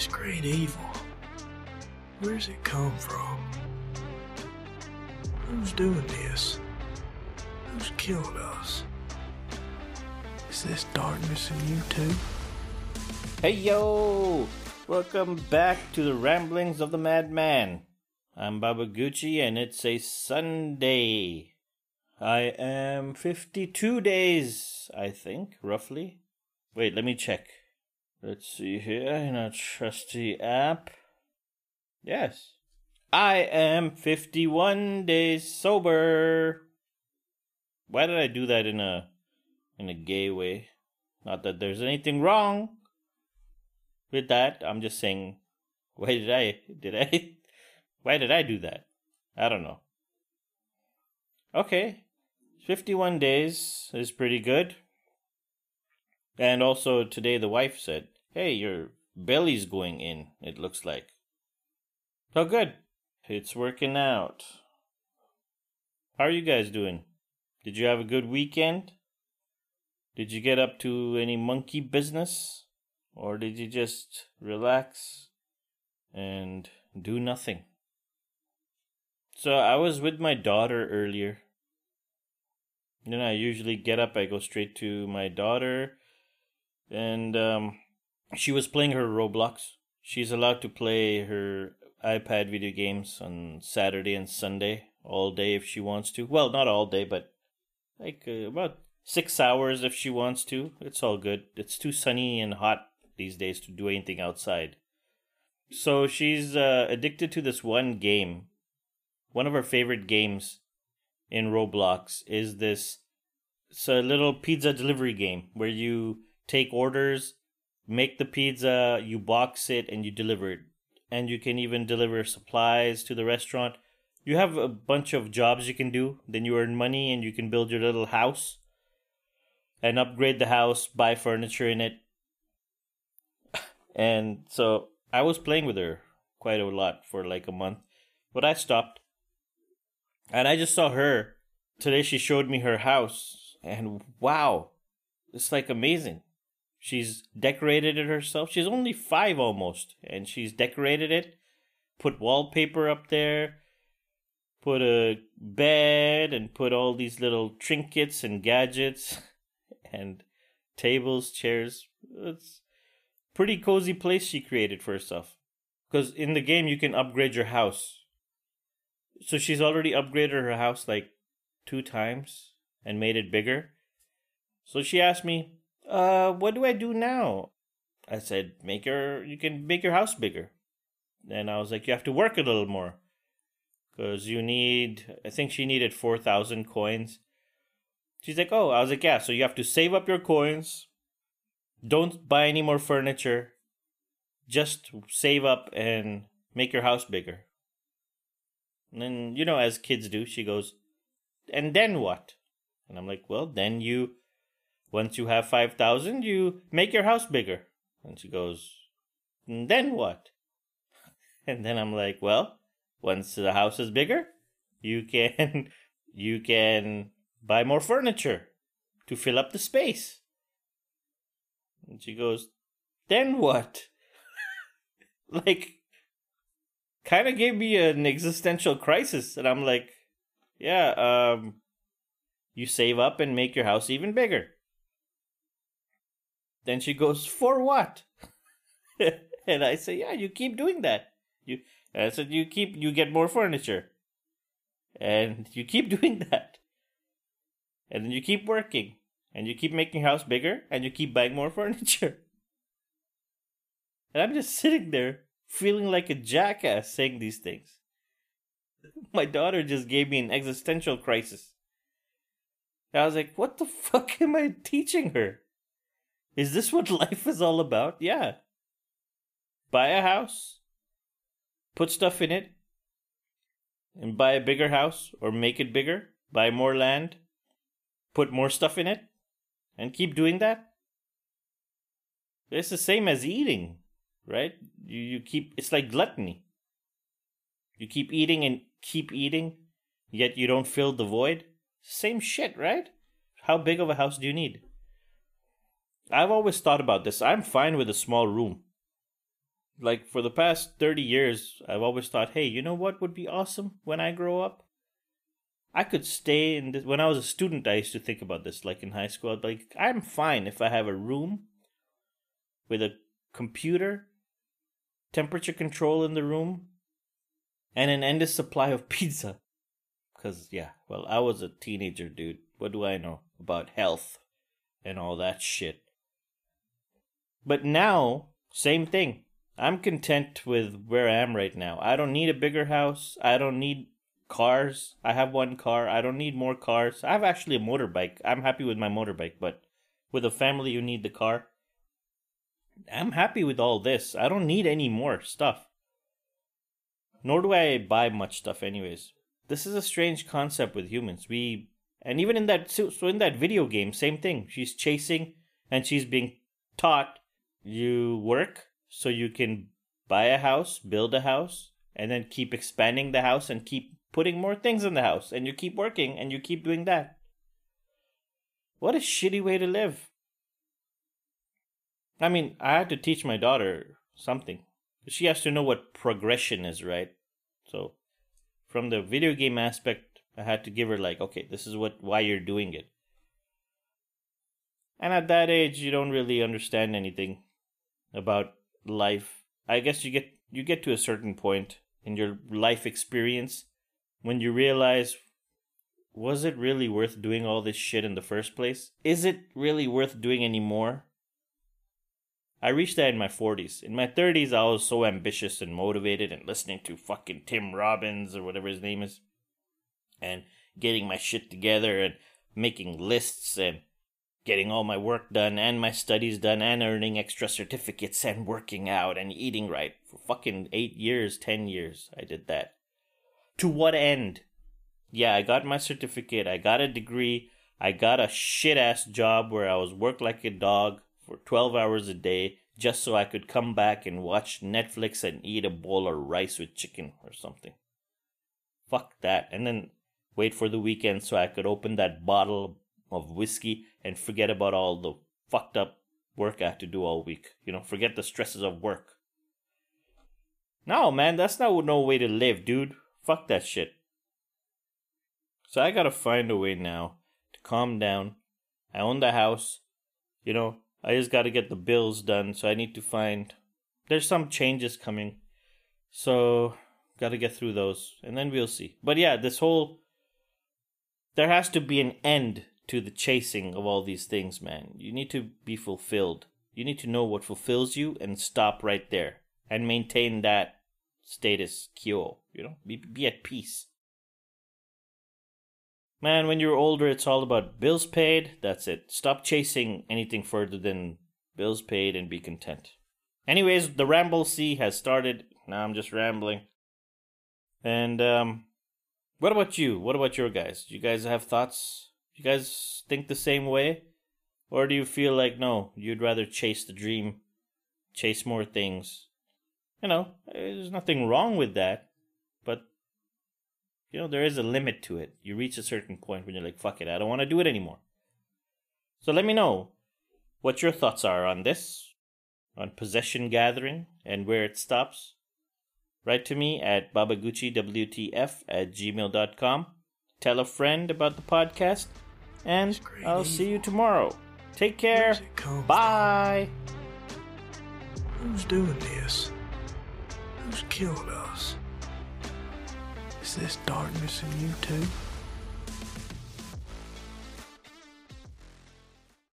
This great evil. Where's it come from? Who's doing this? Who's killing us? Is this darkness in you too? Hey yo! Welcome back to the ramblings of the madman. I'm Baba Gucci and it's a Sunday. I am 52 days, I think, roughly. Wait, let me check. Let's see here in our trusty app. Yes. I am 51 days sober. Why did I do that in a in a gay way? Not that there's anything wrong with that. I'm just saying why did I did I why did I do that? I don't know. Okay. 51 days is pretty good. And also today the wife said, "Hey, your belly's going in, it looks like." Oh good. It's working out. How are you guys doing? Did you have a good weekend? Did you get up to any monkey business? Or did you just relax and do nothing? So I was with my daughter earlier. Then I usually get up, I go straight to my daughter, and um, she was playing her Roblox. She's allowed to play her iPad video games on Saturday and Sunday all day if she wants to. Well, not all day, but like uh, about six hours if she wants to. It's all good. It's too sunny and hot these days to do anything outside. So she's uh, addicted to this one game. One of her favorite games in Roblox is this. It's a little pizza delivery game where you take orders, make the pizza, you box it, and you deliver it. And you can even deliver supplies to the restaurant. You have a bunch of jobs you can do. Then you earn money and you can build your little house and upgrade the house, buy furniture in it. And so I was playing with her quite a lot for like a month, but I stopped. And I just saw her. Today she showed me her house, and wow, it's like amazing. She's decorated it herself. She's only five almost, and she's decorated it, put wallpaper up there, put a bed, and put all these little trinkets and gadgets, and tables, chairs. It's pretty cozy place she created for herself. Because in the game, you can upgrade your house. So she's already upgraded her house like two times and made it bigger. So she asked me, uh, what do I do now? I said, make your, you can make your house bigger. And I was like, you have to work a little more. Because you need, I think she needed 4,000 coins. She's like, oh, I was like, yeah, so you have to save up your coins. Don't buy any more furniture. Just save up and make your house bigger. And then, you know, as kids do, she goes, and then what? And I'm like, well, then you, once you have 5,000, you make your house bigger. And she goes, then what? And then I'm like, well, once the house is bigger, you can, you can buy more furniture to fill up the space. And she goes, then what? like, kind of gave me an existential crisis. And I'm like, yeah, um, you save up and make your house even bigger. Then she goes, for what? and I say, yeah, you keep doing that. You, I said, you keep, you get more furniture. And you keep doing that. And then you keep working. And you keep making house bigger. And you keep buying more furniture. And I'm just sitting there feeling like a jackass saying these things. My daughter just gave me an existential crisis. I was like, what the fuck am I teaching her? Is this what life is all about? Yeah. Buy a house, put stuff in it, and buy a bigger house or make it bigger, buy more land, put more stuff in it, and keep doing that. It's the same as eating, right? You, you keep, it's like gluttony. You keep eating and keep eating, yet you don't fill the void. Same shit, right? How big of a house do you need? I've always thought about this. I'm fine with a small room. like for the past 30 years, I've always thought, hey, you know what would be awesome when I grow up? I could stay in this. When I was a student, I used to think about this, like in high school. Like, I'm fine if I have a room with a computer, temperature control in the room, and an endless supply of pizza. Because, yeah, well, I was a teenager, dude. What do I know about health and all that shit? But now, same thing. I'm content with where I am right now. I don't need a bigger house. I don't need cars. I have one car. I don't need more cars. I have actually a motorbike. I'm happy with my motorbike, but with a family, you need the car. I'm happy with all this. I don't need any more stuff. Nor do I buy much stuff, anyways. This is a strange concept with humans. We, and even in that, so in that video game, same thing. She's chasing and she's being taught you work so you can buy a house, build a house, and then keep expanding the house and keep putting more things in the house. And you keep working and you keep doing that. What a shitty way to live. I mean, I had to teach my daughter something. She has to know what progression is, right? So, from the video game aspect, I had to give her like, okay, this is what why you're doing it. And at that age, you don't really understand anything about life. I guess you get you get to a certain point in your life experience when you realize was it really worth doing all this shit in the first place? Is it really worth doing anymore? I reached that in my 40s. In my 30s, I was so ambitious and motivated and listening to fucking Tim Robbins or whatever his name is and getting my shit together and making lists and getting all my work done and my studies done and earning extra certificates and working out and eating right for fucking eight years, ten years. I did that. To what end? Yeah, I got my certificate, I got a degree, I got a shit ass job where I was worked like a dog for 12 hours a day just so I could come back and watch Netflix and eat a bowl of rice with chicken or something. Fuck that. And then wait for the weekend so I could open that bottle of whiskey and forget about all the fucked up work I have to do all week. You know, forget the stresses of work. No, man, that's not no way to live, dude. Fuck that shit. So I gotta find a way now to calm down. I own the house. You know, I just gotta get the bills done, so I need to find. There's some changes coming. So, gotta get through those, and then we'll see. But yeah, this whole. There has to be an end to the chasing of all these things, man. You need to be fulfilled. You need to know what fulfills you and stop right there and maintain that status quo. You know, be, be at peace. Man, when you're older, it's all about bills paid. That's it. Stop chasing anything further than bills paid and be content. Anyways, the Ramble C has started. Now I'm just rambling. And, um, what about you? What about your guys? Do you guys have thoughts you guys think the same way? Or do you feel like, no, you'd rather chase the dream, chase more things? You know, there's nothing wrong with that, but, you know, there is a limit to it. You reach a certain point when you're like, fuck it, I don't want to do it anymore. So let me know what your thoughts are on this, on possession gathering, and where it stops. Write to me at babaguchiwtf at gmail.com. Tell a friend about the podcast and I'll evil. see you tomorrow. Take care. Bye. Who's doing this? Who's killed us? Is this darkness in you too?